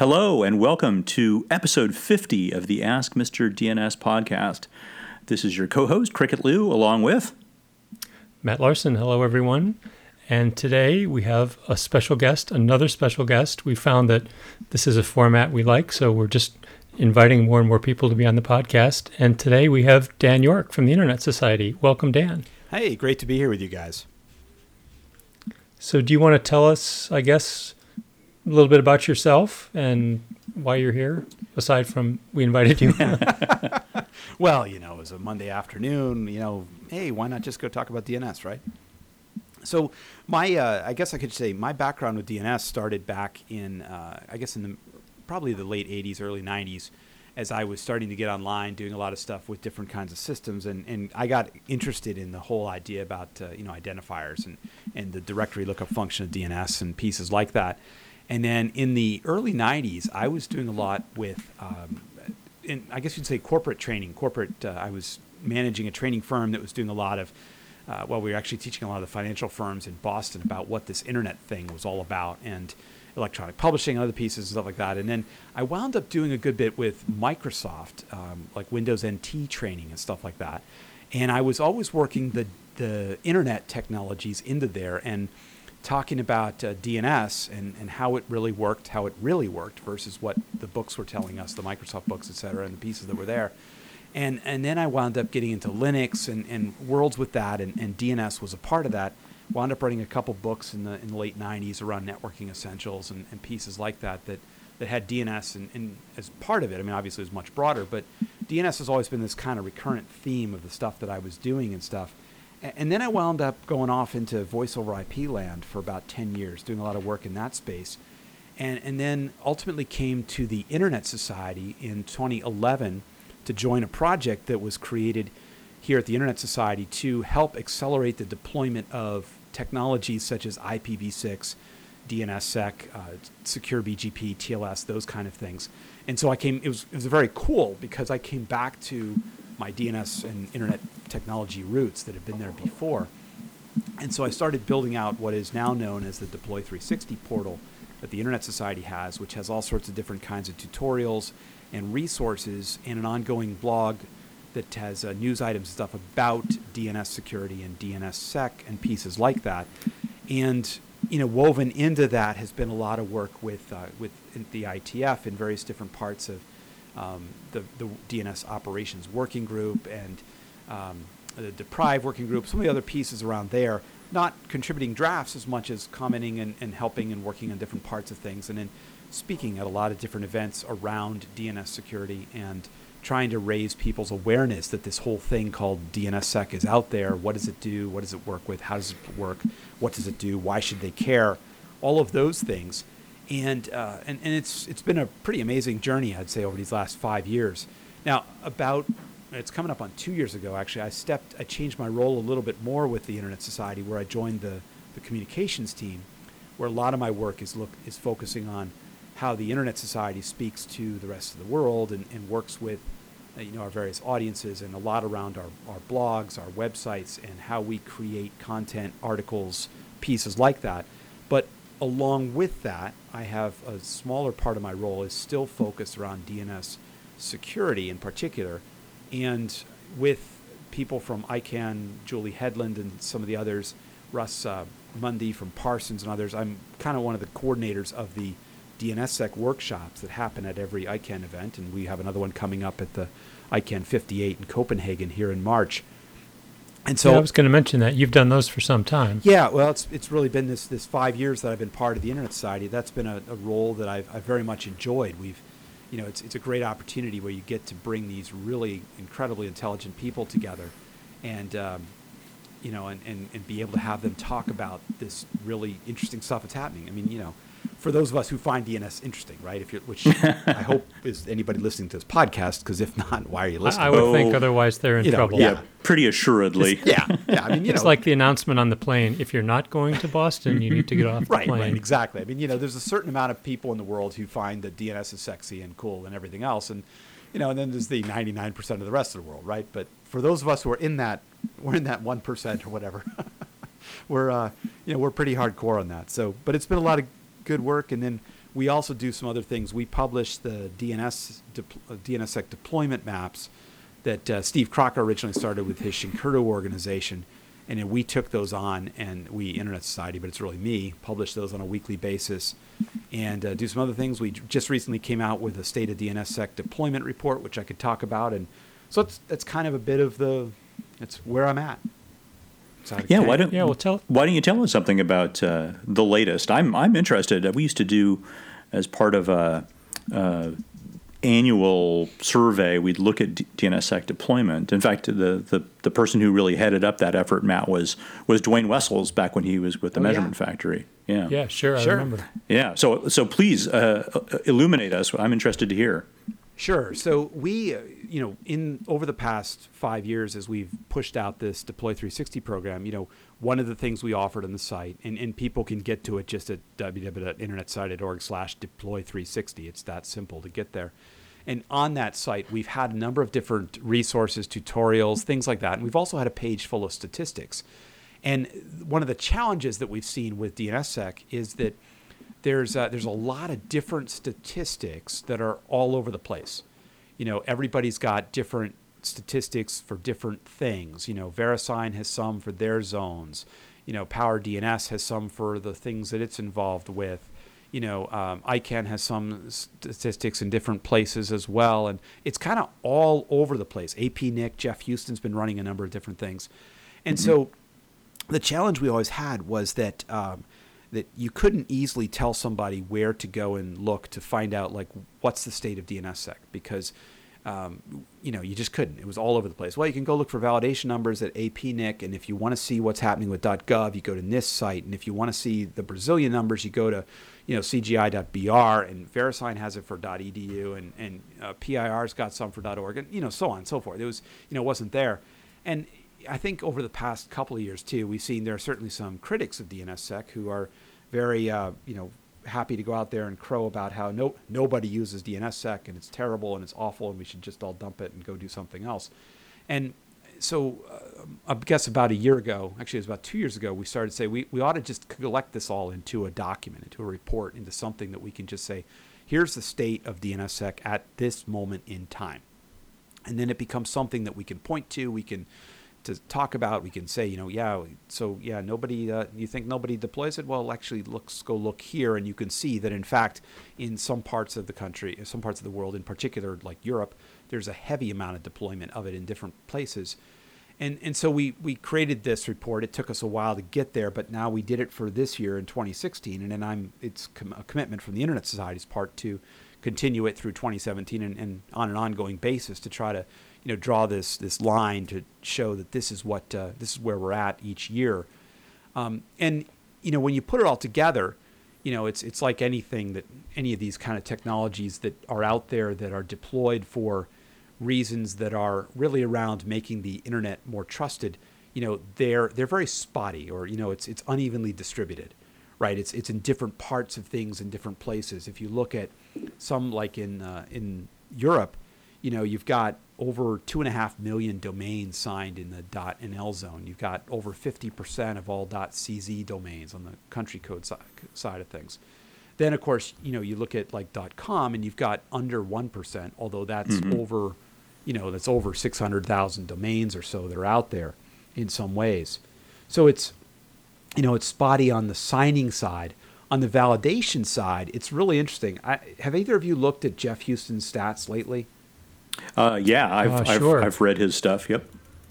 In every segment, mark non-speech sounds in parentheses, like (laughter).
Hello, and welcome to episode 50 of the Ask Mr. DNS podcast. This is your co host, Cricket Liu, along with Matt Larson. Hello, everyone. And today we have a special guest, another special guest. We found that this is a format we like, so we're just inviting more and more people to be on the podcast. And today we have Dan York from the Internet Society. Welcome, Dan. Hey, great to be here with you guys. So, do you want to tell us, I guess, a little bit about yourself and why you're here, aside from we invited you? (laughs) well, you know, it was a Monday afternoon. You know, hey, why not just go talk about DNS, right? So, my, uh, I guess I could say my background with DNS started back in, uh, I guess, in the probably the late 80s, early 90s, as I was starting to get online, doing a lot of stuff with different kinds of systems, and, and I got interested in the whole idea about uh, you know identifiers and, and the directory lookup function of DNS and pieces like that. And then in the early 90s, I was doing a lot with, um, in, I guess you'd say corporate training. Corporate, uh, I was managing a training firm that was doing a lot of, uh, well, we were actually teaching a lot of the financial firms in Boston about what this internet thing was all about. And electronic publishing, and other pieces, and stuff like that. And then I wound up doing a good bit with Microsoft, um, like Windows NT training and stuff like that. And I was always working the the internet technologies into there and talking about uh, DNS and, and how it really worked, how it really worked versus what the books were telling us, the Microsoft books, et cetera, and the pieces that were there. And, and then I wound up getting into Linux and, and worlds with that, and, and DNS was a part of that wound up writing a couple books in the in the late 90s around networking essentials and, and pieces like that that that had DNS and, as part of it. I mean, obviously it was much broader, but DNS has always been this kind of recurrent theme of the stuff that I was doing and stuff. And, then I wound up going off into voice over IP land for about 10 years, doing a lot of work in that space. And, and then ultimately came to the Internet Society in 2011 to join a project that was created here at the Internet Society to help accelerate the deployment of technologies such as IPv6, DNSSEC, uh, Secure BGP, TLS, those kind of things. And so I came. It was it was very cool because I came back to my DNS and internet technology roots that had been there before. And so I started building out what is now known as the Deploy 360 portal that the Internet Society has, which has all sorts of different kinds of tutorials and resources and an ongoing blog that has uh, news items and stuff about DNS security and DNSSEC and pieces like that. And you know, woven into that has been a lot of work with uh, with the IETF in various different parts of um, the, the DNS operations working group and um, the DPRIVE working group, some of the other pieces around there, not contributing drafts as much as commenting and, and helping and working on different parts of things, and then speaking at a lot of different events around DNS security and trying to raise people's awareness that this whole thing called DNSSEC is out there. What does it do? What does it work with? How does it work? What does it do? Why should they care? All of those things. And, uh, and, and it's, it's been a pretty amazing journey, I'd say, over these last five years. Now, about, it's coming up on two years ago, actually, I stepped, I changed my role a little bit more with the Internet Society, where I joined the, the communications team, where a lot of my work is, look, is focusing on how the Internet Society speaks to the rest of the world and, and works with uh, you know, our various audiences and a lot around our, our blogs, our websites, and how we create content, articles, pieces like that. But along with that, I have a smaller part of my role is still focused around DNS security in particular. And with people from ICANN, Julie Hedlund, and some of the others, Russ uh, Mundy from Parsons and others, I'm kind of one of the coordinators of the DNSSEC workshops that happen at every ICANN event, and we have another one coming up at the ICANN 58 in Copenhagen here in March. And so yeah, I was going to mention that you've done those for some time. Yeah, well, it's it's really been this this five years that I've been part of the Internet Society. That's been a, a role that I've, I've very much enjoyed. We've, you know, it's it's a great opportunity where you get to bring these really incredibly intelligent people together, and um, you know, and, and, and be able to have them talk about this really interesting stuff that's happening. I mean, you know, for those of us who find DNS interesting, right? If you're, which (laughs) I hope is anybody listening to this podcast, because if not, why are you listening? I, I would oh, think otherwise they're in you know, trouble. Yeah, pretty assuredly. It's, yeah, yeah. I mean, you it's know, like the announcement on the plane: if you're not going to Boston, you need to get off the (laughs) right, plane. Right, exactly. I mean, you know, there's a certain amount of people in the world who find that DNS is sexy and cool and everything else, and you know, and then there's the 99% of the rest of the world, right? But for those of us who are in that, we're in that one percent or whatever. (laughs) we're, uh, you know, we're pretty hardcore on that. So, but it's been a lot of good work, and then we also do some other things. We publish the DNS de- uh, DNSSEC deployment maps that uh, Steve Crocker originally started with his Shinkuro organization, and then we took those on, and we Internet Society, but it's really me, publish those on a weekly basis, and uh, do some other things. We just recently came out with a state of DNSSEC deployment report, which I could talk about, and so it's that's kind of a bit of the, it's where I'm at. So I- Yeah, why don't Yeah, well, tell- why don't you tell us something about uh, the latest? I'm I'm interested. We used to do as part of a, a annual survey. We'd look at D- DNSSEC deployment. In fact, the, the the person who really headed up that effort, Matt, was was Duane Wessels back when he was with the Oh, yeah. Measurement Factory. Yeah, Yeah, sure, I Sure. remember. yeah. So so please uh, illuminate us. I'm interested to hear. Sure. So we, uh, you know, in over the past five years, as we've pushed out this Deploy 360 program, you know, one of the things we offered on the site, and, and people can get to it just at www.internetsociety.org slash deploy 360. It's that simple to get there. And on that site, we've had a number of different resources, tutorials, things like that. And we've also had a page full of statistics. And one of the challenges that we've seen with DNSSEC is that there's uh, there's a lot of different statistics that are all over the place. You know, everybody's got different statistics for different things. You know, VeriSign has some for their zones. You know, Power DNS has some for the things that it's involved with. You know, um, ICANN has some statistics in different places as well, and it's kind of all over the place. AP Nick, Geoff Huston's been running a number of different things, and so the challenge we always had was that um, that you couldn't easily tell somebody where to go and look to find out like what's the state of DNSSEC because um, you know you just couldn't. It was all over the place. Well, you can go look for validation numbers at APNIC, and if you want to see what's happening with .gov, you go to NIST site, and if you want to see the Brazilian numbers, you go to you know CGI.br, and VeriSign has it for .edu, and and uh, PIR's got some for .org, and you know so on and so forth. It was you know wasn't there, and I think over the past couple of years too, we've seen there are certainly some critics of DNSSEC who are very, uh, you know, happy to go out there and crow about how no nobody uses DNSSEC and it's terrible and it's awful and we should just all dump it and go do something else. And so uh, I guess about a year ago, actually it was about two years ago, we started to say we, we ought to just collect this all into a document, into a report, into something that we can just say, here's the state of DNSSEC at this moment in time. And then it becomes something that we can point to, we can to talk about. We can say, you know, yeah, so yeah, nobody. Uh, you think nobody deploys it? Well, actually, let's go look here, and you can see that in fact, in some parts of the country, in some parts of the world, in particular, like Europe, there's a heavy amount of deployment of it in different places. And and so we we created this report. It took us a while to get there, but now we did it for this year in 2016, and then I'm it's com- a commitment from the Internet Society's part to continue it through 2017 and, and on an ongoing basis to try to you know draw this this line to show that this is what uh, this is where we're at each year. Um, and you know when you put it all together you know it's it's like anything that any of these kind of technologies that are out there that are deployed for reasons that are really around making the internet more trusted you know they're they're very spotty or you know it's it's unevenly distributed right? It's it's in different parts of things in different places. If you look at some like in uh, in Europe you know, you've got over two and a half million domains signed in the .nl zone. You've got over 50% of all .cz domains on the country code si- side of things. Then, of course, you know, you look at like .com and you've got under 1%, although that's mm-hmm. over, you know, that's over 600,000 domains or so that are out there in some ways. So it's, you know, it's spotty on the signing side. On the validation side, it's really interesting. I, have either of you looked at Geoff Huston's stats lately? Uh, yeah, I've, Uh, I've. I've read his stuff. Yep.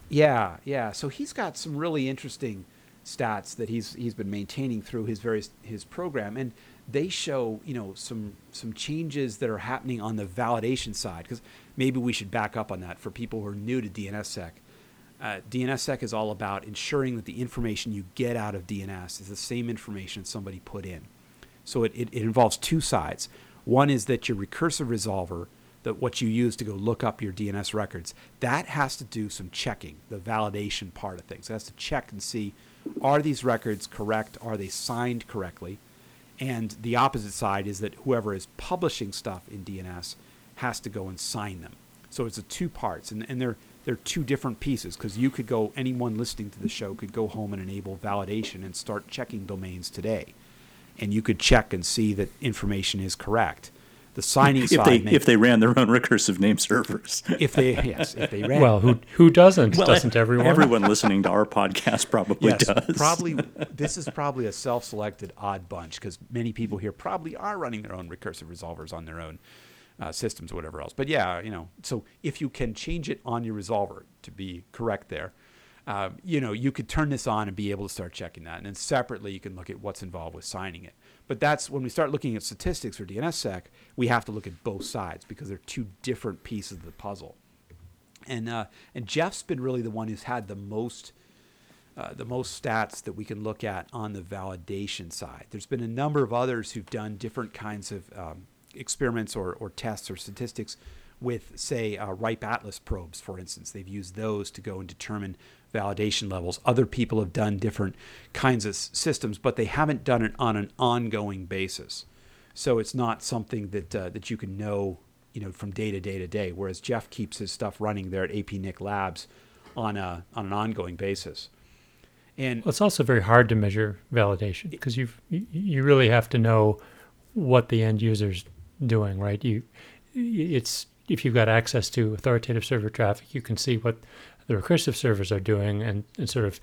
Yeah, yeah. So he's got some really interesting stats that he's he's been maintaining through his various his program, and they show you know some some changes that are happening on the validation side. Because maybe we should back up on that for people who are new to DNSSEC. Uh, DNSSEC is all about ensuring that the information you get out of DNS is the same information somebody put in. So it, it, it involves two sides. One is that your recursive resolver, that what you use to go look up your DNS records, that has to do some checking, the validation part of things. It has to check and see are these records correct? Are they signed correctly? And the opposite side is that whoever is publishing stuff in DNS has to go and sign them. So it's a two parts, and, and they're they're two different pieces because you could go anyone listening to the show could go home and enable validation and start checking domains today and you could check and see that information is correct. The signing if side, they may- if they ran their own recursive name servers. if they yes, if they ran Well, who who doesn't? doesn't everyone? Everyone listening to our podcast probably yes, does. probably (laughs) this is probably a self-selected odd bunch because many people here probably are running their own recursive resolvers on their own uh, systems or whatever else. But yeah, you know, so if you can change it on your resolver to be correct there, uh, you know, you could turn this on and be able to start checking that. And then separately, you can look at what's involved with signing it. But that's when we start looking at statistics for DNSSEC, we have to look at both sides because they're two different pieces of the puzzle. And uh, and Geoff's been really the one who's had the most uh, the most stats that we can look at on the validation side. There's been a number of others who've done different kinds of um, experiments or, or tests or statistics with, say, uh, RIPE Atlas probes, for instance. They've used those to go and determine validation levels. Other people have done different kinds of systems, but they haven't done it on an ongoing basis. So it's not something that uh, that you can know, you know, from day to day to day. Whereas Geoff keeps his stuff running there at APNIC Labs on a on an ongoing basis. And Well, it's also very hard to measure validation because you you really have to know what the end user's doing, right? You it's if you've got access to authoritative server traffic, you can see what the recursive servers are doing and, and sort of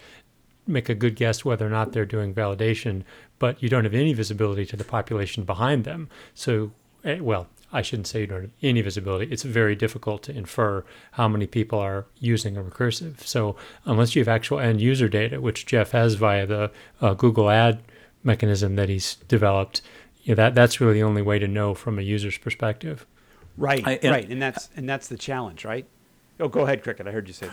make a good guess whether or not they're doing validation, but you don't have any visibility to the population behind them. So, eh, well, I shouldn't say you don't have any visibility. It's very difficult to infer how many people are using a recursive. So, unless you have actual end user data, which Geoff has via the uh, Google Ad mechanism that he's developed, you know, that that's really the only way to know from a user's perspective. Right, I- and- right, and that's and that's the challenge, right? Oh, go ahead, Cricket. I heard you say.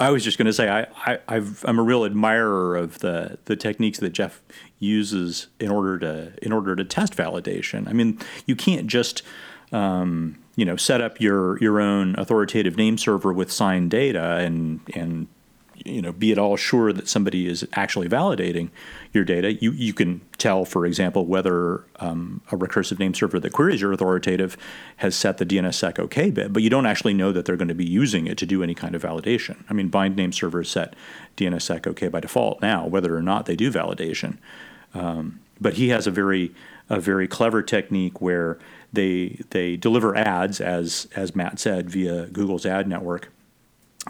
I was just going to say I, I I'm a real admirer of the the techniques that Geoff uses in order to in order to test validation. I mean, you can't just um, you know set up your your own authoritative name server with signed data and and you know be at all sure that somebody is actually validating your data. You you can tell, for example, whether um, a recursive name server that queries your authoritative has set the DNSSEC OK bit, but you don't actually know that they're going to be using it to do any kind of validation. I mean, bind name servers set DNSSEC OK by default now, whether or not they do validation. Um, but he has a very a very clever technique where they they deliver ads as as Matt said via Google's ad network.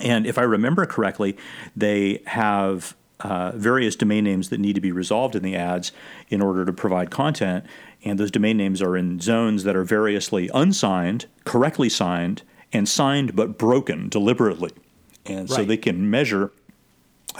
And if I remember correctly, they have uh, various domain names that need to be resolved in the ads in order to provide content. And those domain names are in zones that are variously unsigned, correctly signed, and signed but broken deliberately. And so they can measure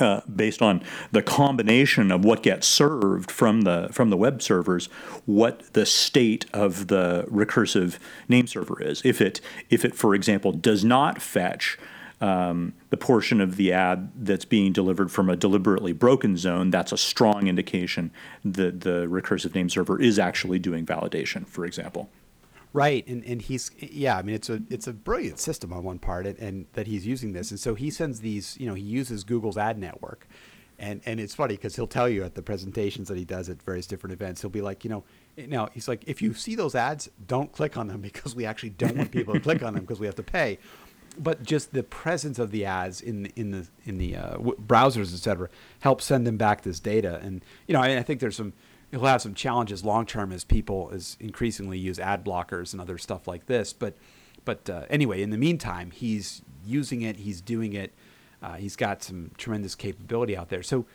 uh, based on the combination of what gets served from the from the web servers, what the state of the recursive name server is. If it if it, for example, does not fetch um, the portion of the ad that's being delivered from a deliberately broken zone, that's a strong indication that the recursive name server is actually doing validation, for example. Right, and and he's yeah. I mean, it's a it's a brilliant system on one part, and, and that he's using this, and so he sends these. You know, he uses Google's ad network, and and it's funny because he'll tell you at the presentations that he does at various different events, he'll be like, you know, now he's like, if you see those ads, don't click on them (laughs) because we actually don't want people to click on them because we have to pay. But just the presence of the ads in in the in the uh, w- browsers, et cetera, helps send them back this data, and you know, I, I think there's some he'll have some challenges long term as people as increasingly use ad blockers and other stuff like this. But but uh, anyway, in the meantime, he's using it. He's doing it. Uh, he's got some tremendous capability out there. So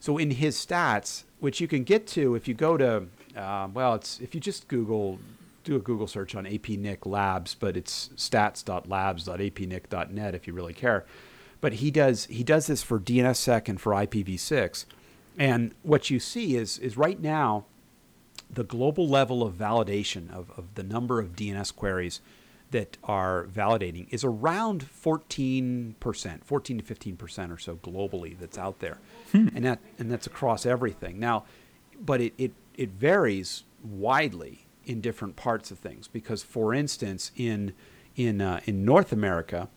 so in his stats, which you can get to if you go to uh, well, it's if you just Google do a Google search on APNIC Labs, but it's stats.labs.apnic.net if you really care. But he does he does this for DNSSEC and for IPv6. And what you see is is right now the global level of validation of, of the number of DNS queries that are validating is around 14%, 14 to 15% or so globally that's out there. Hmm. And that and that's across everything. Now, but it, it, it varies widely in different parts of things because for instance in in uh, in North America,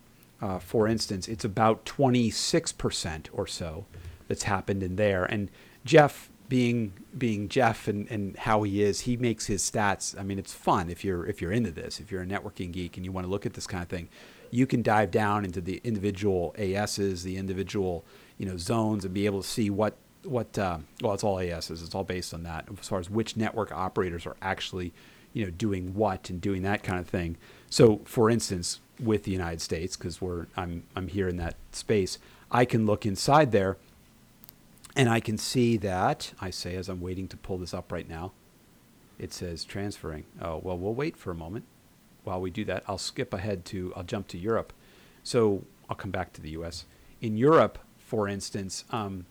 uh, for instance, it's about 26% or so that's happened in there. And Geoff, being being Geoff and, and how he is, he makes his stats. I mean, it's fun if you're if you're into this, if you're a networking geek and you want to look at this kind of thing, you can dive down into the individual ASs, the individual you know zones, and be able to see what what uh, well, it's all ASs. It's all based on that as far as which network operators are actually, you know, doing what and doing that kind of thing. So, for instance, with the United States, because we're I'm I'm here in that space, I can look inside there, and I can see that I say as I'm waiting to pull this up right now, it says transferring. Oh well, we'll wait for a moment. While we do that, I'll skip ahead to I'll jump to Europe. So I'll come back to the U.S. In Europe, for instance. Um,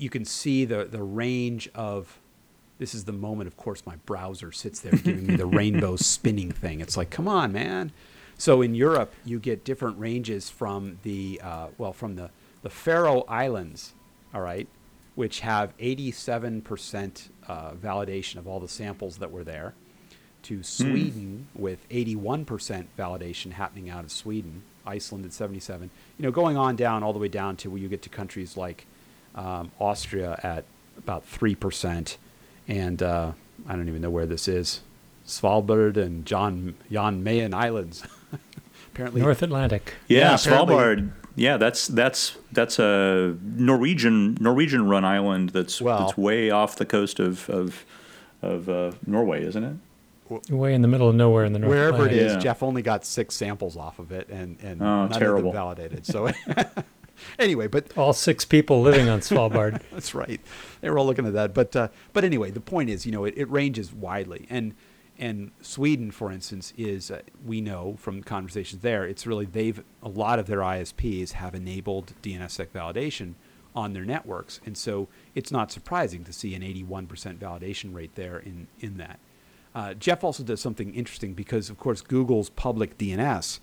you can see the, the range of this is the moment of course my browser sits there (laughs) giving me the rainbow spinning thing. It's like come on man. So in europe you get different ranges from the uh, well from the, the faroe islands all right which have 87% uh, validation of all the samples that were there to sweden mm. with 81% validation happening out of sweden iceland at 77 you know going on down all the way down to where you get to countries like um, Austria at about 3%, and uh, I don't even know where this is. Svalbard and John Jan Mayen Islands. (laughs) apparently North Atlantic. Yeah, yeah Svalbard. Yeah, that's that's that's a Norwegian Norwegian run island that's well, that's way off the coast of of, of uh, Norway, isn't it? Way in the middle of nowhere in the North Wherever Atlantic. it is, yeah. Geoff only got six samples off of it, and and oh, none terrible. of them validated. So (laughs) anyway, but all six people living on Svalbard. (laughs) that's right. They were all looking at that. But uh, but anyway, the point is, you know, it, it ranges widely, and and Sweden, for instance, is uh, we know from conversations there, it's really they've a lot of their ISPs have enabled DNSSEC validation on their networks, and so it's not surprising to see an 81% validation rate there in in that. Uh, Geoff also does something interesting because, of course, Google's public DNS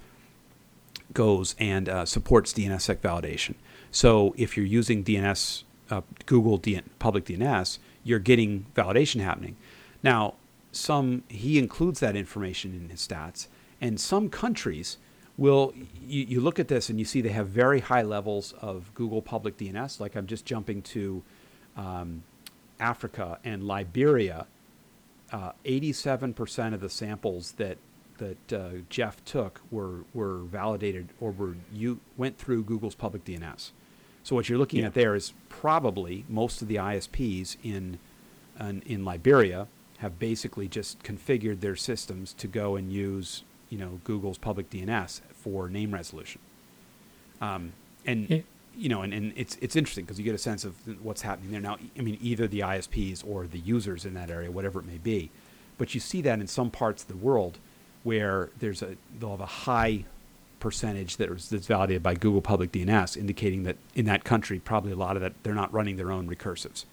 goes and uh, supports DNSSEC validation. So if you're using DNS, uh, Google DN, public DNS, you're getting validation happening. Now, some he includes that information in his stats, and some countries will you, you look at this and you see they have very high levels of Google public DNS. Like I'm just jumping to um, Africa and Liberia. Uh, 87% of the samples that that uh, Geoff took were were validated or were you went through Google's public DNS. So what you're looking yeah. at there is probably most of the ISPs in, in in Liberia have basically just configured their systems to go and use you know Google's public DNS for name resolution. Um, and yeah. you know, and, and it's it's interesting because you get a sense of what's happening there now. I mean, either the ISPs or the users in that area, whatever it may be, but you see that in some parts of the world where there's a they'll have a high percentage that is, that's validated by Google Public DNS, indicating that in that country, probably a lot of that they're not running their own recursives.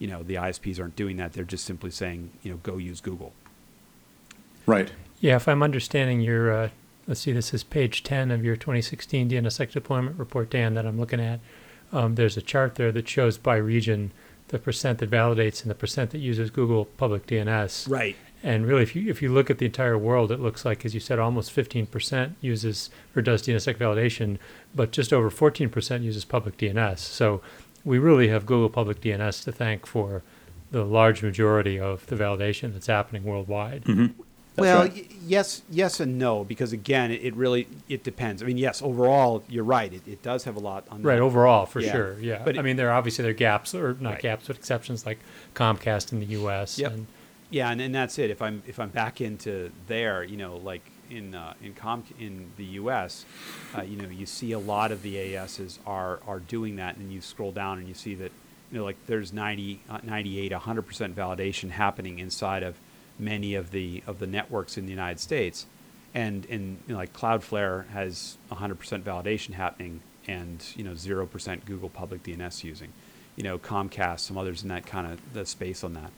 You know, the ISPs aren't doing that; they're just simply saying, you know, go use Google. Right. Yeah, if I'm understanding your, uh, let's see, this is page 10 of your 2016 DNSSEC deployment report, Dan, that I'm looking at. Um, there's a chart there that shows by region the percent that validates and the percent that uses Google Public DNS. Right. And really, if you if you look at the entire world, it looks like, as you said, almost 15% uses or does DNSSEC validation, but just over 14% uses public DNS. So we really have Google Public DNS to thank for the large majority of the validation that's happening worldwide. Mm-hmm. well, right. y- yes, yes, and no, because again, it, it, really it depends. I mean, yes, overall, you're right. It, it does have a lot on right overall for yeah. sure. Yeah, but I mean, there are obviously there are gaps or not right. gaps, but exceptions like Comcast in the U.S. Yep. And, yeah, and, and that's it. If I'm if I'm back into there, you know, like in uh, in Com in the U.S., uh, you know, you see a lot of the ASs are are doing that, and you scroll down and you see that, you know, like there's 90, uh, 98, 100 percent validation happening inside of many of the of the networks in the United States, and in you know, like Cloudflare has 100 percent validation happening, and you know, zero percent Google Public DNS using, you know, Comcast, some others in that kind of the space on that.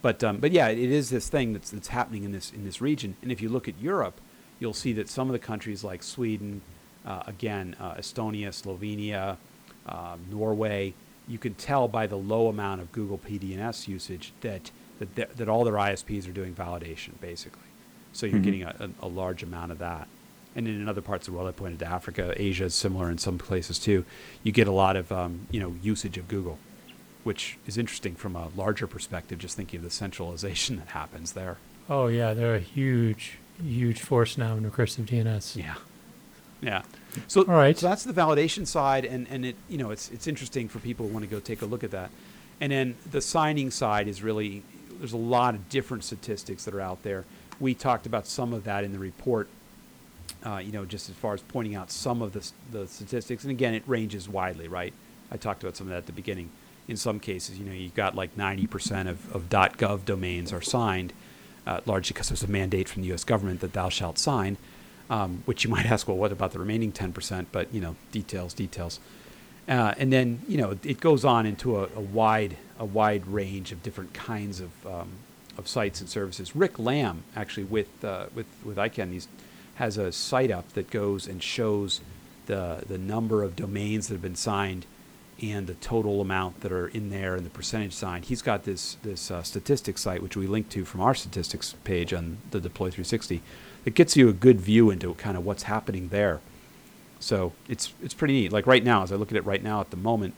But um, but yeah, it is this thing that's that's happening in this in this region. And if you look at Europe, you'll see that some of the countries like Sweden, uh, again uh, Estonia, Slovenia, uh, Norway, you can tell by the low amount of Google PDNS usage that that that all their ISPs are doing validation basically. So you're mm-hmm. getting a, a, a large amount of that. And in other parts of the world, I pointed to Africa, Asia is similar in some places too. You get a lot of um, you know usage of Google which is interesting from a larger perspective, just thinking of the centralization that happens there. Oh, yeah, they're a huge, huge force now in recursive DNS. Yeah. Yeah. So, All right. so that's the validation side, and, and it you know it's it's interesting for people who want to go take a look at that, and then the signing side is really there's a lot of different statistics that are out there. We talked about some of that in the report. Uh, you know, just as far as pointing out some of the the statistics, and again, it ranges widely, right? I talked about some of that at the beginning. In some cases, you know, you've got like 90% of, of .gov domains are signed, uh, largely because there's a mandate from the U.S. government that thou shalt sign. Um, which you (laughs) might ask, well, what about the remaining 10%? But you know, details, details. Uh, and then you know, it goes on into a, a wide a wide range of different kinds of um, of sites and services. Rick Lamb actually with uh, with with ICANN he's, has a site up that goes and shows the the number of domains that have been signed and the total amount that are in there and the percentage sign. He's got this this uh, statistics site which we link to from our statistics page on the Deploy 360. It gets you a good view into kind of what's happening there. So it's it's pretty neat. Like right now, as I look at it right now at the moment,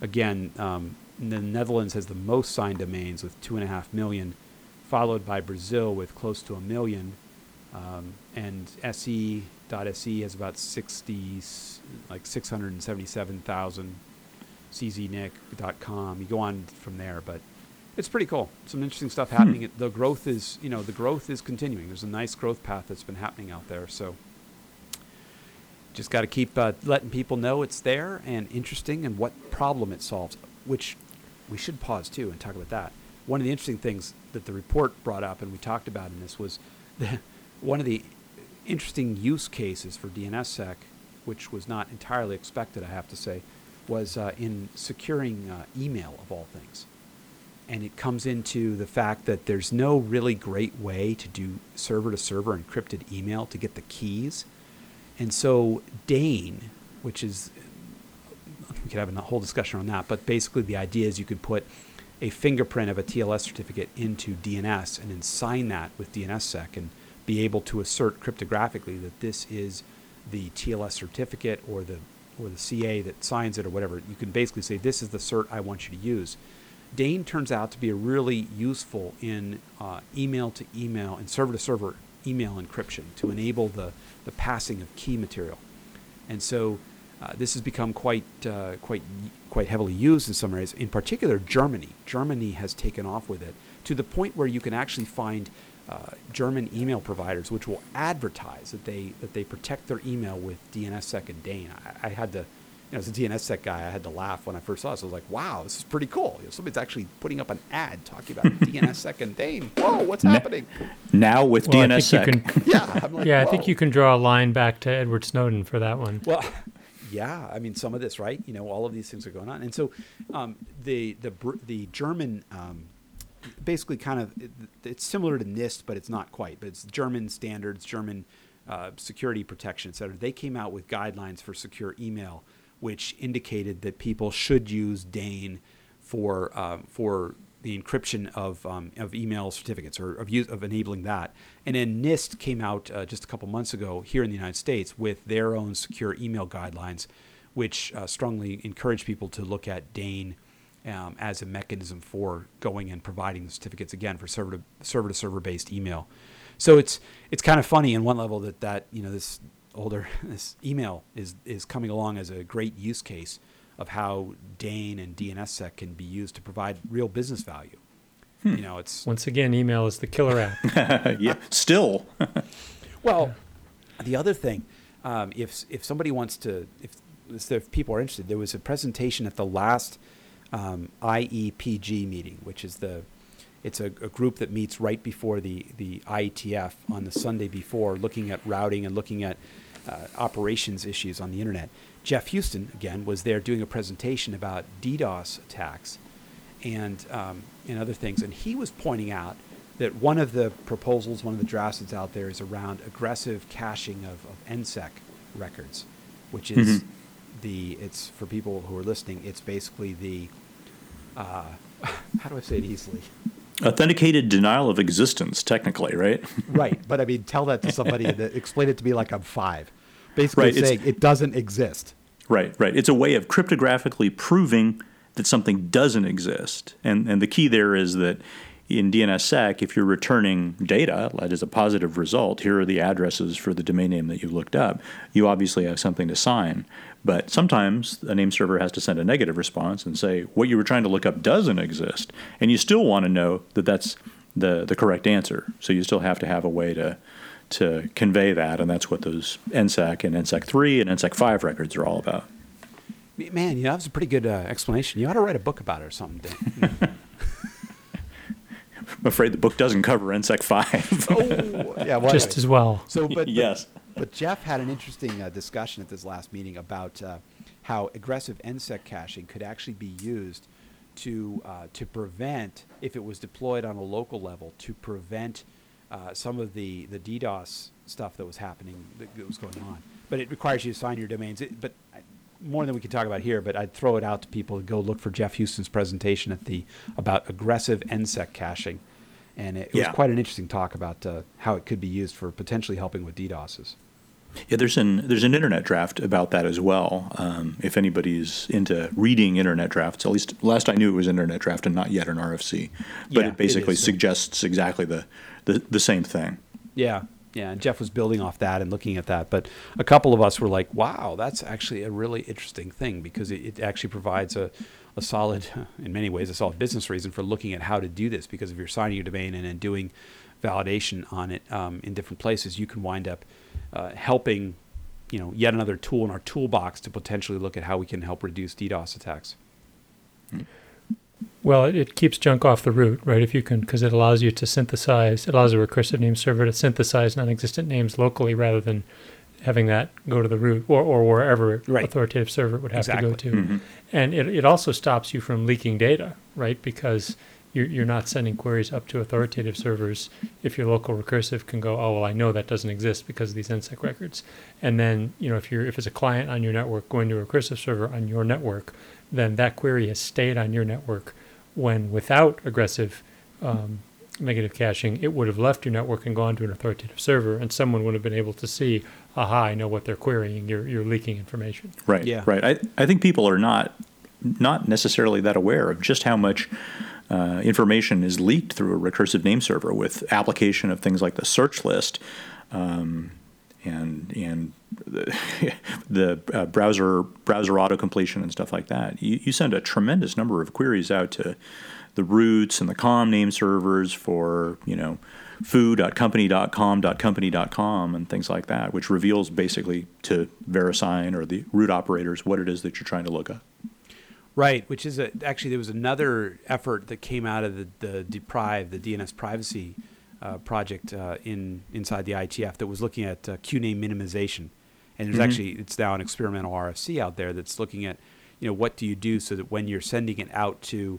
again, um, the Netherlands has the most signed domains with two and a half million, followed by Brazil with close to a million, um, and SE.se has about 60, like 677,000 cznick.com. You go on from there, but it's pretty cool. Some interesting stuff happening. It- The growth is, you know, the growth is continuing. There's a nice growth path that's been happening out there. So just got to keep uh, letting people know it's there and interesting and what problem it solves, which we should pause too and talk about that. One of the interesting things that the report brought up and we talked about in this was the, one of the interesting use cases for DNSSEC, which was not entirely expected, I have to say, was uh, in securing uh, email of all things. And it comes into the fact that there's no really great way to do server to server encrypted email to get the keys. And so DANE, which is, we could have a whole discussion on that, but basically the idea is you could put a fingerprint of a TLS certificate into DNS and then sign that with DNSSEC and be able to assert cryptographically that this is the TLS certificate or the or the CA that signs it or whatever. You can basically say this is the cert I want you to use. DANE turns out to be a really useful in uh, email to email and server to server email encryption to enable the, the passing of key material. And so uh, this has become quite, uh, quite, quite heavily used in some areas. In particular, Germany. Germany has taken off with it to the point where you can actually find uh, German email providers which will advertise that they that they protect their email with DNSSEC and DANE. I, I had to, you know, as a DNSSEC guy, I had to laugh when I first saw this. I was like, "Wow, this is pretty cool." You know, somebody's actually putting up an ad talking about (laughs) DNSSEC and DANE. Whoa, what's happening? Now with Well, I DNSSEC. think you can. (laughs) Yeah, I'm like, yeah, I think you can draw a line back to Edward Snowden for that one. Well, (laughs) yeah, I mean, some of this, right? You know, all of these things are going on, and so um, the the Br- the German, um, basically, kind of, it, it's similar to NIST, but it's not quite. But it's German standards, German uh, security protection, et cetera. They came out with guidelines for secure email, which indicated that people should use DANE for um, for the encryption of um, of email certificates or of use, of enabling that. And then NIST came out uh, just a couple months ago here in the United States with their own secure email guidelines, which uh, strongly encourage people to look at DANE um, as a mechanism for going and providing the certificates again for server to server to server based email. So it's it's kind of funny in one level that that you know this older (laughs) this email is is coming along as a great use case of how DANE and DNSSEC can be used to provide real business value. You know, it's Once again, email is the killer app. (laughs) yeah, still. (laughs) Well, the other thing, um, if if somebody wants to, if if people are interested, there was a presentation at the last um, IEPG meeting, which is the it's a, a group that meets right before the the IETF on the Sunday before, looking at routing and looking at uh, operations issues on the internet. Geoff Huston again was there doing a presentation about DDoS attacks and um, and other things, and he was pointing out that one of the proposals, one of the drafts that's out there, is around aggressive caching of, of NSEC records, which is Mhm. the it's for people who are listening. It's basically the uh, (laughs) how do I say it easily? Authenticated denial of existence, technically, right? (laughs) right, but I mean, tell that to somebody and (laughs) explain it to me like I'm five. Basically, Right, saying it doesn't exist. Right, right. It's a way of cryptographically proving that something doesn't exist. And and the key there is that in DNSSEC, if you're returning data that is a positive result, here are the addresses for the domain name that you looked up. You obviously have something to sign. But sometimes a name server has to send a negative response and say what you were trying to look up doesn't exist, and you still want to know that that's the the correct answer. So you still have to have a way to to convey that, and that's what those NSEC and NSEC three and NSEC five records are all about. Man, you know, that was a pretty good uh, explanation. You ought to write a book about it or something. (laughs) Dan. I'm afraid the book doesn't cover NSEC five. (laughs) oh, yeah, well, Just anyway. as well. So, but, but- Yes. But, Geoff had an interesting uh, discussion at this last meeting about uh, how aggressive NSEC caching could actually be used to uh, to prevent, if it was deployed on a local level, to prevent uh, some of the the DDoS stuff that was happening that, that was going on. But it requires you to sign your domains. It, but I, more than we could talk about here. But I'd throw it out to people to go look for Geoff Huston's presentation at the about aggressive NSEC caching. And it, it Yeah. was quite an interesting talk about uh, how it could be used for potentially helping with DDoSs. Yeah, there's an there's an internet draft about that as well. Um, if anybody's into reading internet drafts, at least last I knew it was internet draft and not yet an RFC. But Yeah, it basically it suggests exactly the, the the same thing. Yeah, yeah. And Geoff was building off that and looking at that. But a couple of us were like, wow, that's actually a really interesting thing because it, it actually provides a, a solid, (laughs) in many ways, a solid business reason for looking at how to do this. Because if you're signing your domain and then doing validation on it um, in different places, you can wind up uh, helping, you know, yet another tool in our toolbox to potentially look at how we can help reduce DDoS attacks. Well, it, it keeps junk off the root, right? If you can, because it allows you to synthesize, it allows a recursive name server to synthesize non existent names locally rather than having that go to the root or, or wherever Right. authoritative server would have to go Exactly. to. Mhm. And it, it also stops you from leaking data, right? Because you're, you're not sending queries up to authoritative servers if your local recursive can go, oh, well, I know that doesn't exist because of these NSEC records. And then, you know, if you're if it's a client on your network going to a recursive server on your network, then that query has stayed on your network when without aggressive um, negative caching, it would have left your network and gone to an authoritative server, and someone would have been able to see, aha, I know what they're querying. You're, you're leaking information. Right. Yeah. Right. I, I think people are not not necessarily that aware of just how much uh, information is leaked through a recursive name server with application of things like the search list um, and and the, (laughs) the uh, browser browser auto completion and stuff like that. You, you send a tremendous number of queries out to the roots and the com name servers for you know foo.company.com.company.com and things like that, which reveals basically to VeriSign or the root operators what it is that you're trying to look up. Right, which is a, actually there was another effort that came out of the, the DPRIVE, the DNS privacy uh, project uh, in inside the IETF that was looking at uh, QNAME minimization, and there's Mhm. actually it's now an experimental RFC out there that's looking at you know what do you do so that when you're sending it out to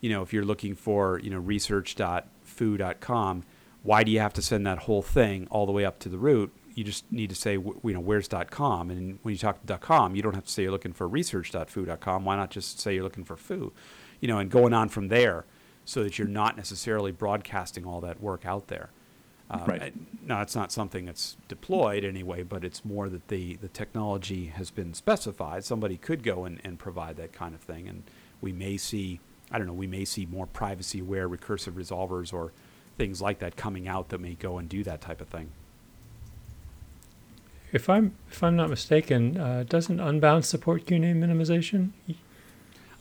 you know if you're looking for you know research.foo.com why do you have to send that whole thing all the way up to the root? You just need to say you know where's .com? And when you talk to .com you don't have to say you're looking for research.foo.com why not just say you're looking for foo you know and going on from there so that you're not necessarily broadcasting all that work out there um, Right. Now it's not something that's deployed anyway but it's more that the the technology has been specified somebody could go and, and provide that kind of thing and we may see i don't know we may see more privacy aware recursive resolvers or things like that coming out that may go and do that type of thing If I'm if I'm not mistaken, uh, doesn't Unbound support QNAME minimization?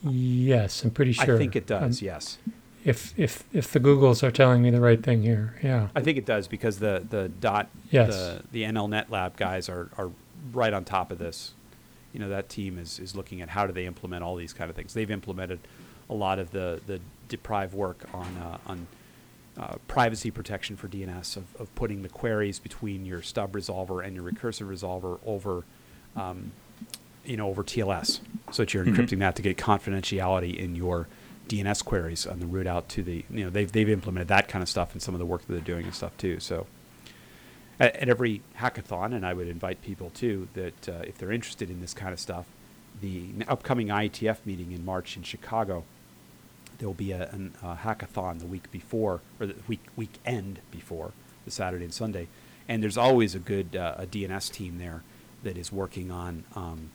Yes, I'm pretty sure. i think it does Um, yes if if if the Googles are telling me the right thing here, yeah. i think it does because the the dot Yes. the, the nlnet lab guys are, are right on top of this you know that team is, is looking at how do they implement all these kind of things they've implemented a lot of the, the DPRIVE work on uh, on uh, privacy protection for DNS of, of putting the queries between your stub resolver and your recursive resolver over um, you know over TLS so that you're Mhm. encrypting that to get confidentiality in your DNS queries on the route out to the you know they've they've implemented that kind of stuff in some of the work that they're doing and stuff too so at, at every hackathon, and I would invite people too that uh, if they're interested in this kind of stuff, the upcoming IETF meeting in March in Chicago, there will be a, an, a hackathon the week before or the week weekend before the Saturday and Sunday, and there's always a good uh, a DNS team there that is working on. Um,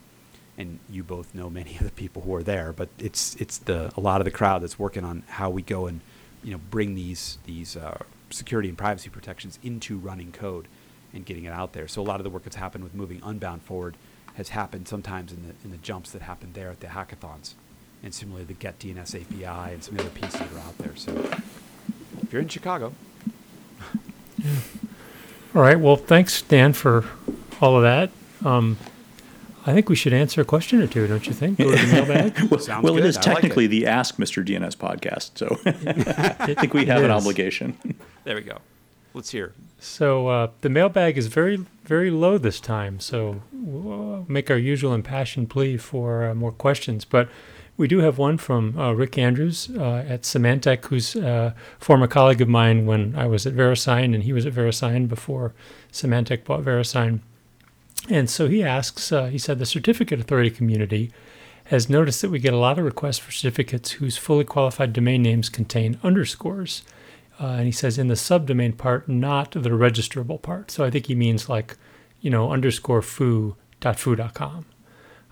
and you both know many (laughs) of the people who are there, but it's it's the a lot of the crowd that's working on how we go and you know, bring these these uh, security and privacy protections into running code and getting it out there. So a lot of the work that's happened with moving Unbound forward has happened sometimes in the in the jumps that happened there at the hackathons, and similarly the getdns API and some of the other pieces that are out there. So if you're in Chicago, (laughs) All right. Well, thanks, Dan, for all of that. Um, I think we should answer a question or two, don't you think? Go to the mailbag. (laughs) Well, Sounds well it good. is I like technically it. the Ask Mr. DNS podcast, so (laughs) (laughs) I think we have an obligation. there we go. Let's hear. So uh, the mailbag is very, very low this time. So we'll make our usual impassioned plea for uh, more questions. But we do have one from uh, Rick Andrews uh, at Symantec, who's a former colleague of mine when I was at VeriSign, and he was at VeriSign before Symantec bought VeriSign. And so he asks, uh, he said, the certificate authority community has noticed that we get a lot of requests for certificates whose fully qualified domain names contain underscores. Uh, and he says in the subdomain part, not the registrable part. So I think he means like, you know, underscore foo.foo.com.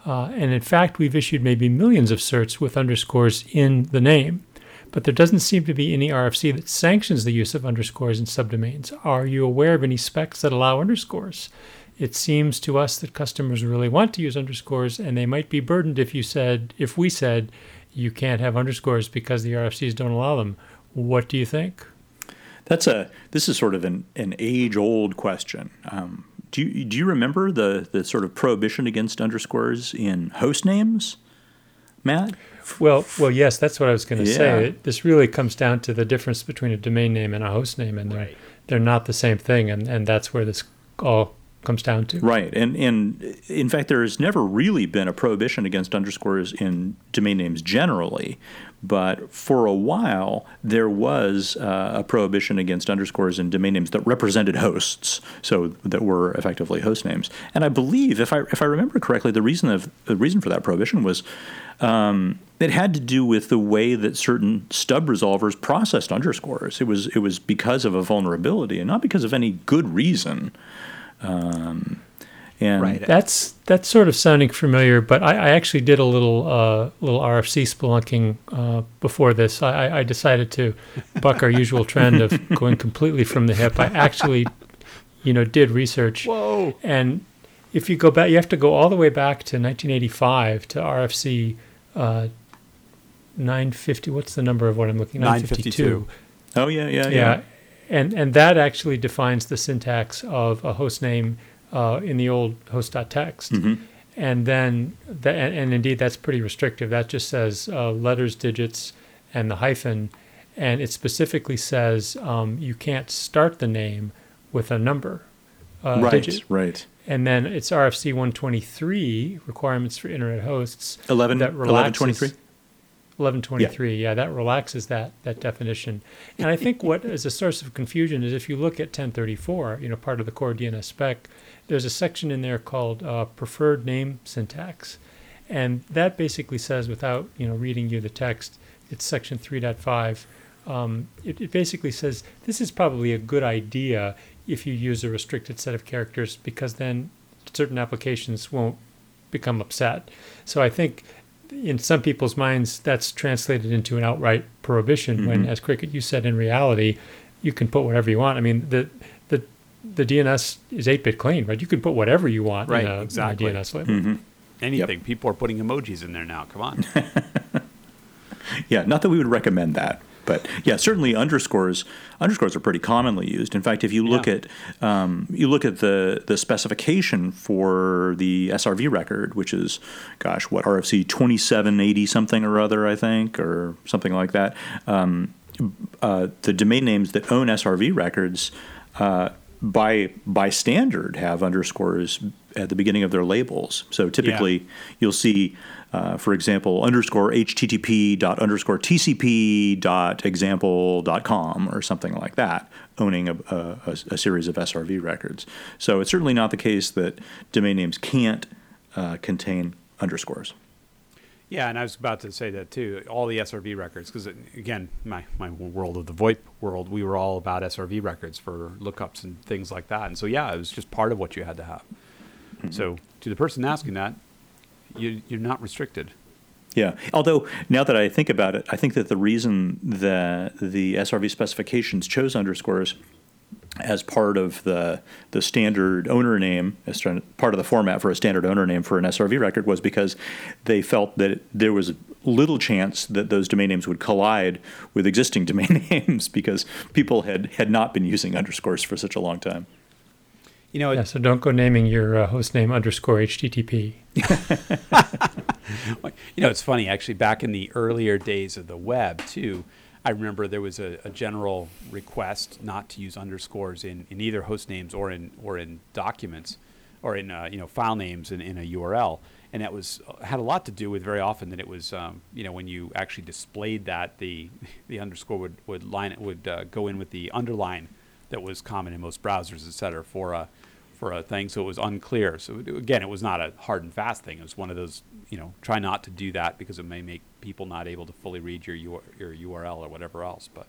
Uh, and in fact, we've issued maybe millions of certs with underscores in the name, but there doesn't seem to be any RFC that sanctions the use of underscores in subdomains. Are you aware of any specs that allow underscores? It seems to us that customers really want to use underscores, and they might be burdened if you said, if we said, you can't have underscores because the RFCs don't allow them. What do you think? That's a this is sort of an, an age old question. Um, do you do you remember the the sort of prohibition against underscores in host names, Matt? Well, well, yes, that's what I was going to Yeah. say. It, this really comes down to the difference between a domain name and a host name, and they're, they're not the same thing, and, and that's where this all comes down to. Right, and and in fact, there has never really been a prohibition against underscores in domain names generally, but for a while there was uh, a prohibition against underscores in domain names that represented hosts, so that were effectively host names. And I believe, if I if I remember correctly, the reason of the reason for that prohibition was. Um, it had to do with the way that certain stub resolvers processed underscores. It was it was because of a vulnerability and not because of any good reason. Um, and Right. That's that's sort of sounding familiar, but I, I actually did a little uh, little RFC spelunking uh, before this. I, I- decided to buck our usual trend of (laughs) going completely from the hip. I actually, you know, did research. Whoa. And if you go back, you have to go all the way back to 1985 to RFC uh, 950. What's the number of what I'm looking? 952. Oh yeah, yeah, yeah. Yeah, and and that actually defines the syntax of a host name uh, in the old host.txt. Mhm. And then, the, and, and indeed, that's pretty restrictive. That just says uh, letters, digits, and the hyphen. And it specifically says um, you can't start the name with a number, uh, right, digit. right. And then it's RFC 123 requirements for internet hosts. 11, that relaxes- 1123 yeah. that relaxes that that definition. And i think what is a source of confusion is if you look at 1034 you know part of the core dns spec there's a section in there called uh, preferred name syntax. And that basically says without you know reading you the text it's section 3.5 um, it, it basically says this is probably a good idea if you use a restricted set of characters because then certain applications won't become upset. So i think in some people's minds, that's translated into an outright prohibition. When, Mhm. as Cricket, you said, in reality, you can put whatever you want. I mean, the the the DNS is eight bit clean, right? You can put whatever you want Right, in, a, in a exactly. DNS label. hmm Anything. People are putting emojis in there now. Come on. (laughs) Yeah, not that we would recommend that, but yeah, certainly underscores underscores are pretty commonly used. In fact, if you look Yeah. at um, you look at the the specification for the SRV record, which is, gosh, what RFC twenty seven eighty something or other, I think, or something like that. Um, uh, the domain names that own SRV records. Uh, by by standard, have underscores at the beginning of their labels. So typically, you'll see, uh, for example, underscore http dot underscore tcp dot example dot com or something like that, owning a, a, a- a series of SRV records. So it's certainly not the case that domain names can't uh, contain underscores. Yeah, and I was about to say that too. All the SRV records, because again, my, my world of the VoIP world, we were all about SRV records for lookups and things like that. And so, yeah, it was just part of what you had to have. Mm-hmm. So, to the person asking that, you, you're not restricted. Yeah. Although now that I think about it, I think that the reason that the SRV specifications chose underscores as part of the the standard owner name, as part of the format for a standard owner name for an SRV record, was because they felt that there was little chance that those domain names would collide with existing (laughs) domain names because people had had not been using underscores for such a long time. You know, yeah, so don't go naming your uh, host name underscore HTTP. (laughs) you know, it's funny actually. Back in the earlier days of the web, too, I remember there was a, a general request not to use underscores in, in either host names or in or in documents, or in uh, you know file names in, in a URL, and that was had a lot to do with very often that it was um, you know when you actually displayed that the (laughs) the underscore would would line it would uh, go in with the underline that was common in most browsers, et cetera, for a for a thing, so it was unclear. So again, it was not a hard and fast thing. It was one of those, you know, try not to do that because it may make people not able to fully read your your URL or whatever else. But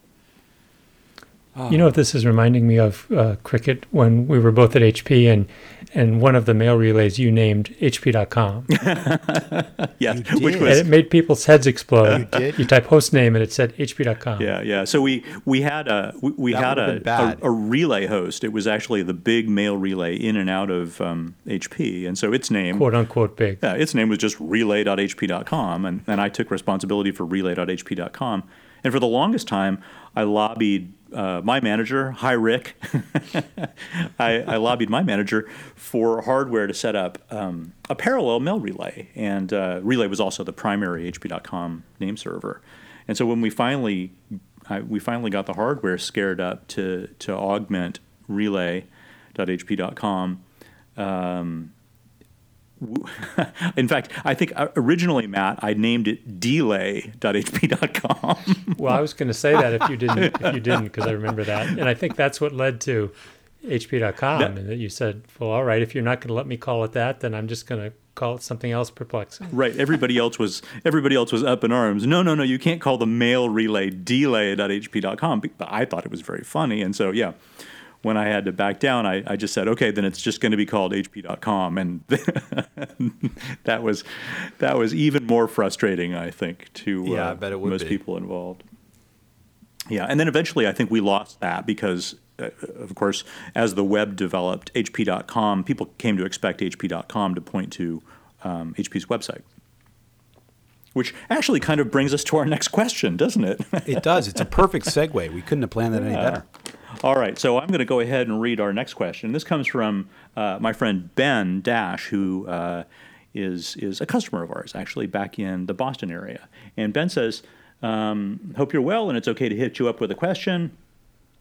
you know what this is reminding me of, uh, Cricket, when we were both at HP and and one of the mail relays you named HP.com. (laughs) yeah, which was, and it made people's heads explode. You did. You type host name and it said HP.com. Yeah, yeah. So we we had a we, we had a, a, a relay host. It was actually the big mail relay in and out of um, HP, and so its name quote unquote big. Yeah, its name was just relay.hp.com, and and I took responsibility for relay.hp.com. And for the longest time, I lobbied uh, my manager, hi Rick. (laughs) I, I, lobbied my manager for hardware to set up um, a parallel mail relay, and uh, Relay was also the primary HP.com name server. And so when we finally I, we finally got the hardware scared up to to augment Relay.hp.com. Um, (laughs) in fact, I think uh, originally, Matt, I named it delay.hp.com. well, I was going to say that if you didn't, (laughs) if you didn't, because I remember that, and I think that's what led to hp.com, that, and that you said, "Well, all right, if you're not going to let me call it that, then I'm just going to call it something else perplexing." Right. Everybody else was everybody else was up in arms. No, no, no, you can't call the mail relay delay.hp.com. But I thought it was very funny, and so yeah when I had to back down, I, I just said, okay, then it's just going to be called HP.com, and (laughs) that was that was even more frustrating, I think, to yeah, uh, I bet it would most be. people involved. Yeah, and then eventually, I think we lost that because, uh, of course, as the web developed, HP.com people came to expect HP.com to point to um, HP's website. Which actually kind of brings us to our next question, doesn't it? it does. It's a perfect segue. We couldn't have planned that (laughs) yeah. any better. All right, so I'm going to go ahead and read our next question. This comes from uh, my friend Ben Dash, who uh, is is a customer of ours, actually back in the Boston area. And Ben says, um, "Hope you're well, and it's okay to hit you up with a question.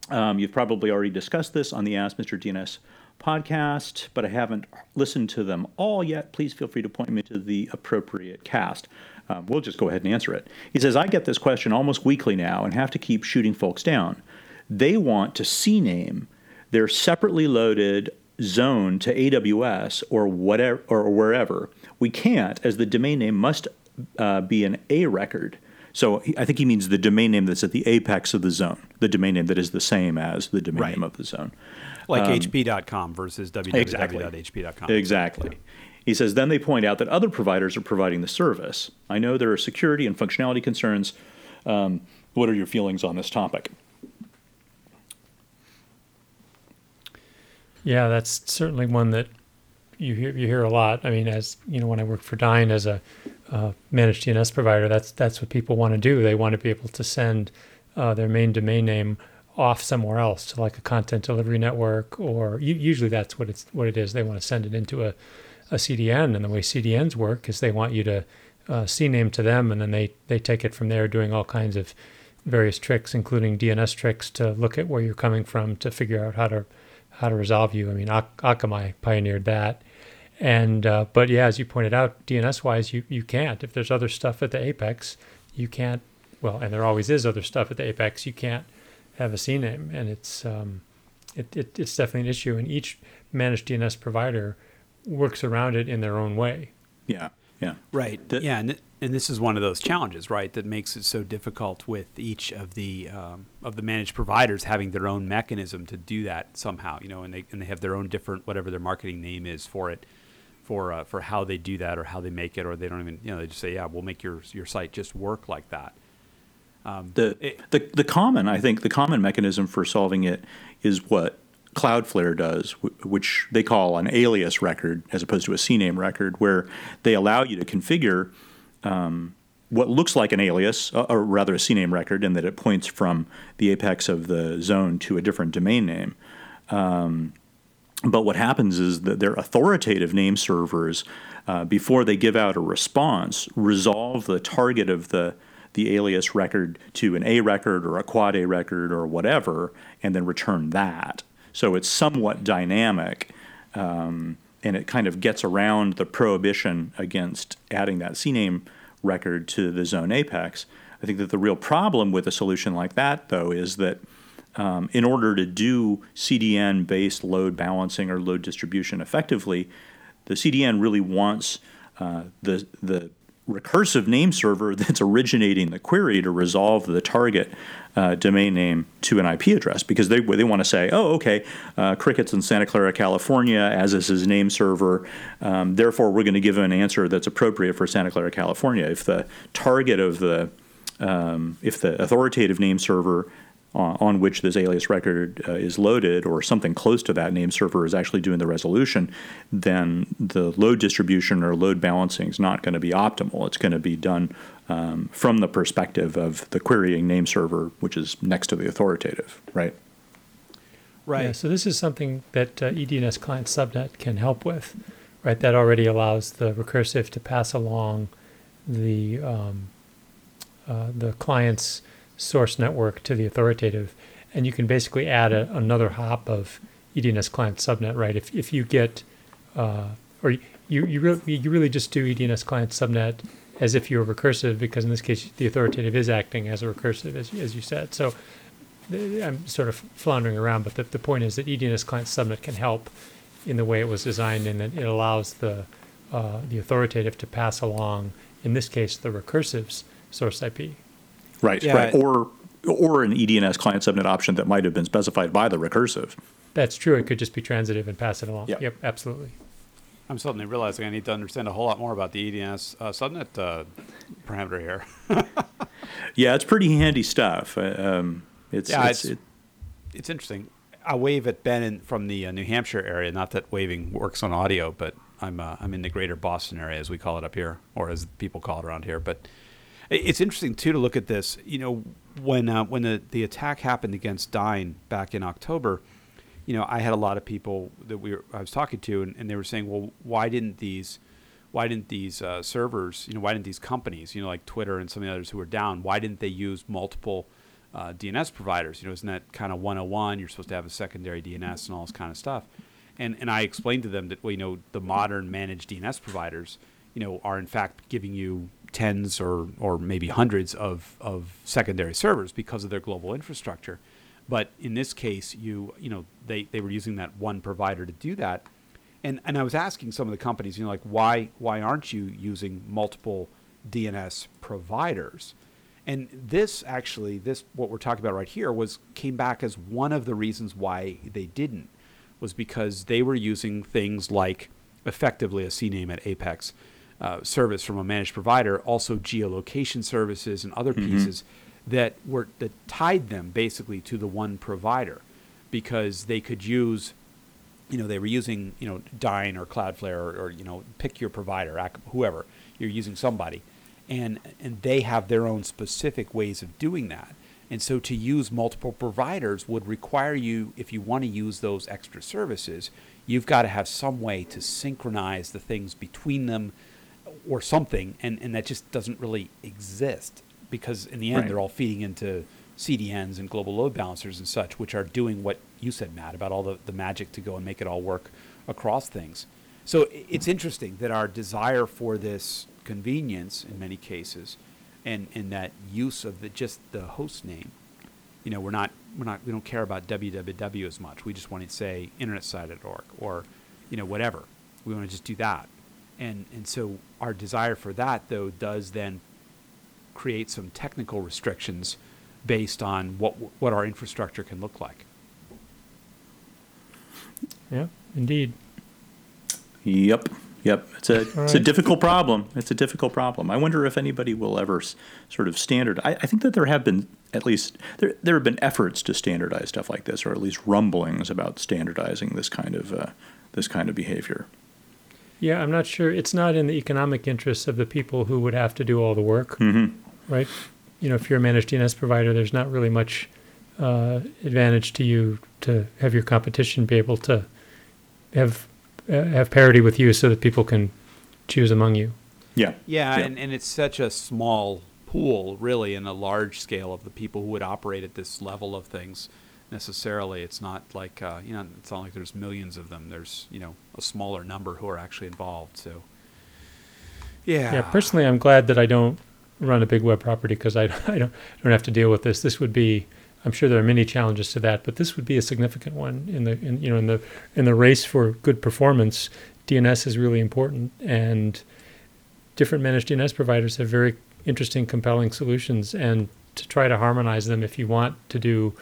Um, you've probably already discussed this on the Ask Mr. DNS podcast, but I haven't listened to them all yet. Please feel free to point me to the appropriate cast." Um, we'll just go ahead and answer it. He says, I get this question almost weekly now and have to keep shooting folks down. They want to CNAME their separately loaded zone to AWS or whatever or wherever. We can't, as the domain name must uh, be an A record. So I think he means the domain name that's at the apex of the zone, the domain name that is the same as the domain right. name of the zone. Like um, hp.com versus www.hp.com. Exactly. exactly. He says, then they point out that other providers are providing the service. I know there are security and functionality concerns. Um, what are your feelings on this topic? Yeah, that's certainly one that you hear you hear a lot. I mean, as you know, when I worked for Dyn as a uh, managed DNS provider, that's that's what people want to do. They want to be able to send uh, their main domain name off somewhere else to like a content delivery network, or usually that's what it's what it is. They want to send it into a, a CDN, and the way CDNs work is they want you to uh, CNAME to them, and then they they take it from there, doing all kinds of various tricks, including DNS tricks to look at where you're coming from to figure out how to how to resolve you. I mean, Ak- Akamai pioneered that. And uh, but yeah, as you pointed out, DNS wise, you you can't. If there's other stuff at the apex, you can't. Well, and there always is other stuff at the apex. You can't have a CNAME, and it's um, it, it it's definitely an issue. And each managed DNS provider works around it in their own way. Yeah, yeah, right. The, yeah, and and this is one of those challenges, right, that makes it so difficult with each of the um, of the managed providers having their own mechanism to do that somehow, you know, and they and they have their own different whatever their marketing name is for it. for uh, for how they do that or how they make it, or they don't even you know they just say yeah we'll make your your site just work like that. Um, the, it, the the common I think the common mechanism for solving it is what Cloudflare does, which they call an alias record as opposed to a CNAME record, where they allow you to configure um, what looks like an alias, uh, or rather a CNAME record, in that it points from the apex of the zone to a different domain name. Um, but what happens is that their authoritative name servers, uh, before they give out a response, resolve the target of the the alias record to an A record or a quad A record or whatever, and then return that. So it's somewhat dynamic, um, and it kind of gets around the prohibition against adding that CNAME record to the zone apex. I think that the real problem with a solution like that, though, is that um, in order to do CDN based load balancing or load distribution effectively, the CDN really wants uh, the, the recursive name server (laughs) that's originating the query to resolve the target uh, domain name to an IP address because they, they want to say, oh, okay, uh, Cricket's in Santa Clara, California, as is his name server. Um, therefore, we're going to give an answer that's appropriate for Santa Clara, California. If the target of the um, if the authoritative name server uh, on which this alias record uh, is loaded or something close to that name server is actually doing the resolution, then the load distribution or load balancing is not going to be optimal. It's going to be done um, from the perspective of the querying name server, which is next to the authoritative, right? Right. Yeah, so this is something that uh, EDNS client subnet can help with, right? That already allows the recursive to pass along the um, uh, the client's source network to the authoritative, and you can basically add a, another hop of EDNS client subnet, right? If, if you get, uh, or you, you, really, you really just do EDNS client subnet as if you're recursive, because in this case, the authoritative is acting as a recursive, as, as you said. So I'm sort of floundering around, but the, the point is that EDNS client subnet can help in the way it was designed, and it allows the, uh, the authoritative to pass along, in this case, the recursive's source IP. Right, yeah, right. Or or an EDNS client subnet option that might have been specified by the recursive. That's true. It could just be transitive and pass it along. Yep, yep absolutely. I'm suddenly realizing I need to understand a whole lot more about the EDNS uh, subnet uh, parameter here. (laughs) yeah, it's pretty handy stuff. Uh, um, it's, yeah, it's, it's, it, it's, interesting. I wave at Ben in, from the uh, New Hampshire area. Not that waving works on audio, but I'm uh, I'm in the greater Boston area, as we call it up here, or as people call it around here. But it's interesting too to look at this. You know, when uh, when the, the attack happened against Dyn back in October, you know, I had a lot of people that we were, I was talking to, and, and they were saying, well, why didn't these why didn't these uh, servers, you know, why didn't these companies, you know, like Twitter and some of the others who were down, why didn't they use multiple uh, DNS providers? You know, isn't that kind of 101? You're supposed to have a secondary DNS and all this kind of stuff. And and I explained to them that well, you know, the modern managed DNS providers, you know, are in fact giving you tens or, or maybe hundreds of, of secondary servers because of their global infrastructure. But in this case, you you know they, they were using that one provider to do that, and and I was asking some of the companies, you know, like why why aren't you using multiple DNS providers? And this actually, this what we're talking about right here was came back as one of the reasons why they didn't was because they were using things like effectively a CNAME at Apex uh, service from a managed provider, also geolocation services and other mm-hmm. pieces that were that tied them basically to the one provider, because they could use, you know, they were using you know Dyn or Cloudflare or, or you know pick your provider, whoever you're using somebody, and and they have their own specific ways of doing that. And so to use multiple providers would require you, if you want to use those extra services, you've got to have some way to synchronize the things between them or something, and, and that just doesn't really exist because in the end right. they're all feeding into CDNs and global load balancers and such, which are doing what you said, Matt, about all the, the magic to go and make it all work across things. So it's interesting that our desire for this convenience in many cases and, and that use of the, just the host name, you know, we're not, we're not, we don't care about www as much. We just want to say internetsociety.org or, you know, whatever. We want to just do that and and so our desire for that though does then create some technical restrictions based on what what our infrastructure can look like. Yeah, indeed. Yep. Yep, it's a it's a difficult problem. It's a difficult problem. I wonder if anybody will ever s- sort of standard. I, I think that there have been at least there there have been efforts to standardize stuff like this, or at least rumblings about standardizing this kind of uh, this kind of behavior. Yeah, I'm not sure. It's not in the economic interests of the people who would have to do all the work, Mm-hmm. right? You know, if you're a managed DNS provider, there's not really much uh, advantage to you to have your competition be able to have uh, have parity with you, so that people can choose among you. Yeah. Yeah, Yeah. And, and it's such a small pool, really, in a large scale of the people who would operate at this level of things. Necessarily, it's not like uh, you know, it's not like there's millions of them. There's you know a smaller number who are actually involved. So, yeah, Yeah, personally, I'm glad that I don't run a big web property because I, I don't (laughs) don't have to deal with this. This would be, I'm sure there are many challenges to that, but this would be a significant one in the in, you know in the in the race for good performance. DNS is really important, and different managed DNS providers have very interesting, compelling solutions, and to try to harmonize them if you want to do.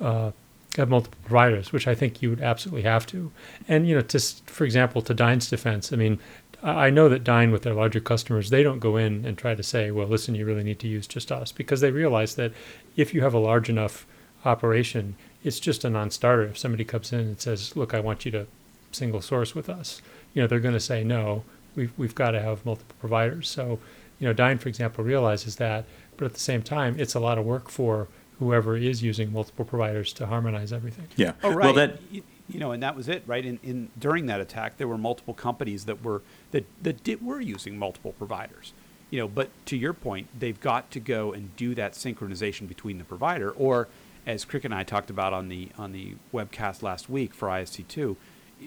Uh, have multiple providers, which I think you would absolutely have to. And you know, to for example, to Dyn's defense, I mean, I know that Dyn with their larger customers, they don't go in and try to say, well, listen, you really need to use just us because they realize that if you have a large enough operation, it's just a non-starter. If somebody comes in and says, look, I want you to single source with us, you know, they're going to say, no, we've, we've got to have multiple providers. So, you know, Dyn, for example, realizes that, but at the same time, it's a lot of work for whoever is using multiple providers to harmonize everything. Yeah. Oh, right. Well, that you, you know, and that was it, right? In, in during that attack, there were multiple companies that were that that did, were using multiple providers. You know, but to your point, they've got to go and do that synchronization between the provider, or as Crick and I talked about on the on the webcast last week for ISC two,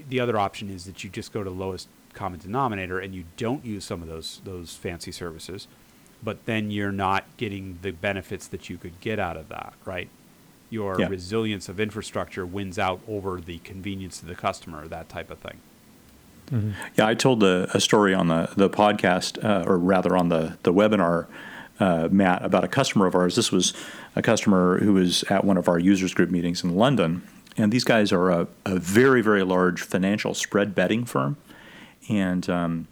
the other option is that you just go to lowest common denominator and you don't use some of those those fancy services, but then you're not getting the benefits that you could get out of that, right? Your Yeah. resilience of infrastructure wins out over the convenience of the customer, that type of thing. Yeah, I told a, a story on the the podcast, uh, or rather on the the webinar, uh, Matt, about a customer of ours. This was a customer who was at one of our users group meetings in London, and these guys are a, a very very large financial spread betting firm, and um,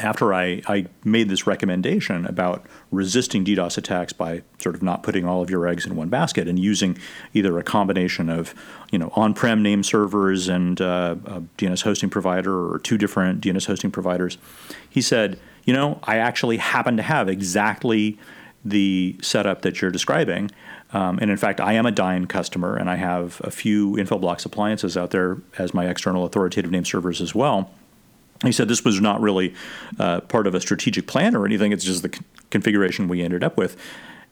after I, I made this recommendation about resisting DDoS attacks by sort of not putting all of your eggs in one basket and using either a combination of you know on-prem name servers and uh, a DNS hosting provider or two different DNS hosting providers, he said, you know, I actually happen to have exactly the setup that you're describing. Um, and in fact, I am a Dyn customer, and I have a few Infoblox appliances out there as my external authoritative name servers as well. He said this was not really uh, part of a strategic plan or anything. It's just the c- configuration we ended up with.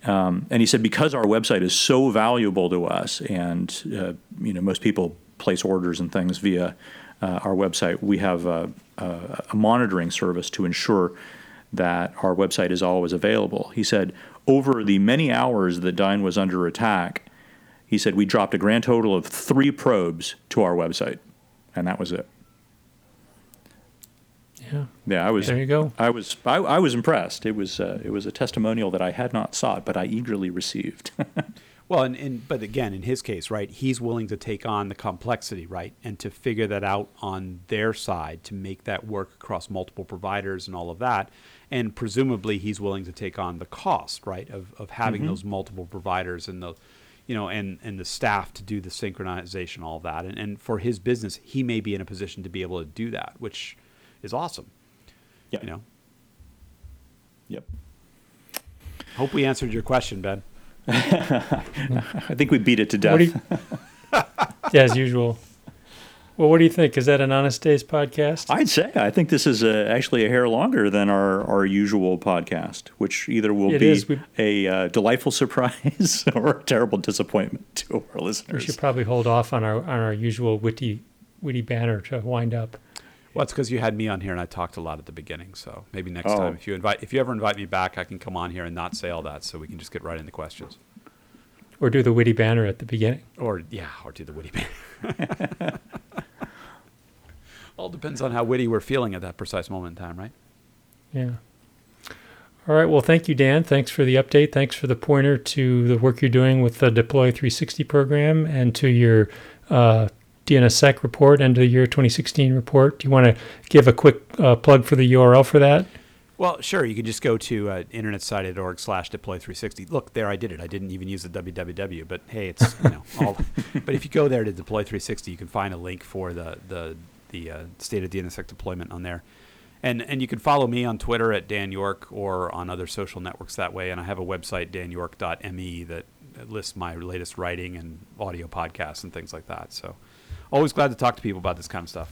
Um, and he said because our website is so valuable to us, and uh, you know most people place orders and things via uh, our website, we have a, a, a monitoring service to ensure that our website is always available. He said over the many hours that Dyn was under attack, he said we dropped a grand total of three probes to our website, and that was it. Yeah. Yeah, I was. There you go. I was. I, I was impressed. It was. Uh, it was a testimonial that I had not sought, but I eagerly received. (laughs) Well, and, and but again, in his case, right, he's willing to take on the complexity, right, and to figure that out on their side to make that work across multiple providers and all of that. And presumably, he's willing to take on the cost, right, of, of having those multiple providers and the, you know, and and the staff to do the synchronization, all of that. And and for his business, he may be in a position to be able to do that, which is awesome. yeah. You know, Yep. hope we answered your question, Ben. (laughs) I think we beat it to death. You, (laughs) yeah, as usual. Well, what do you think? Is that an Honest Days podcast? I'd say I think this is uh actually a hair longer than our, our usual podcast, which either will It be. We- a uh, delightful (laughs) surprise or a terrible disappointment to our listeners. we should probably hold off on our on our usual witty witty banner to wind up. Well, it's because you had me on here and I talked a lot at the beginning. So maybe next Oh. time, if you invite, if you ever invite me back, I can come on here and not say all that, so we can just get right into questions. Or do the witty banner at the beginning. Or yeah, or do the witty banner. (laughs) all depends on how witty we're feeling at that precise moment in time, right? Yeah. All right. Well, thank you, Dan. Thanks for the update. Thanks for the pointer to the work you're doing with the Deploy 360 program and to your uh, DNSSEC report, end of the year 2016 report. Do you want to give a quick uh, plug for the URL for that? Well, sure. You can just go to uh, internetsociety.org slash deploy360. Look, there I did it. I didn't even use the www, but hey, it's you know (laughs) all. but if you go there to deploy360, you can find a link for the the the uh, state of DNSSEC deployment on there, and and you can follow me on Twitter at Dan York or on other social networks that way. And I have a website danyork.me that lists my latest writing and audio podcasts and things like that. So, always glad to talk to people about this kind of stuff.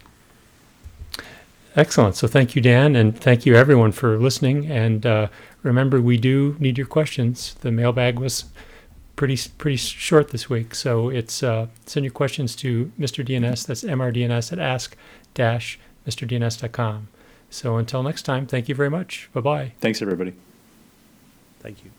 Excellent. So thank you, Dan, and thank you everyone for listening. And uh, remember, we do need your questions. The mailbag was pretty pretty short this week, so it's uh, send your questions to Mr. DNS. That's mrdns at ask-mrdns.com. So until next time, thank you very much. Bye bye. Thanks, everybody. Thank you.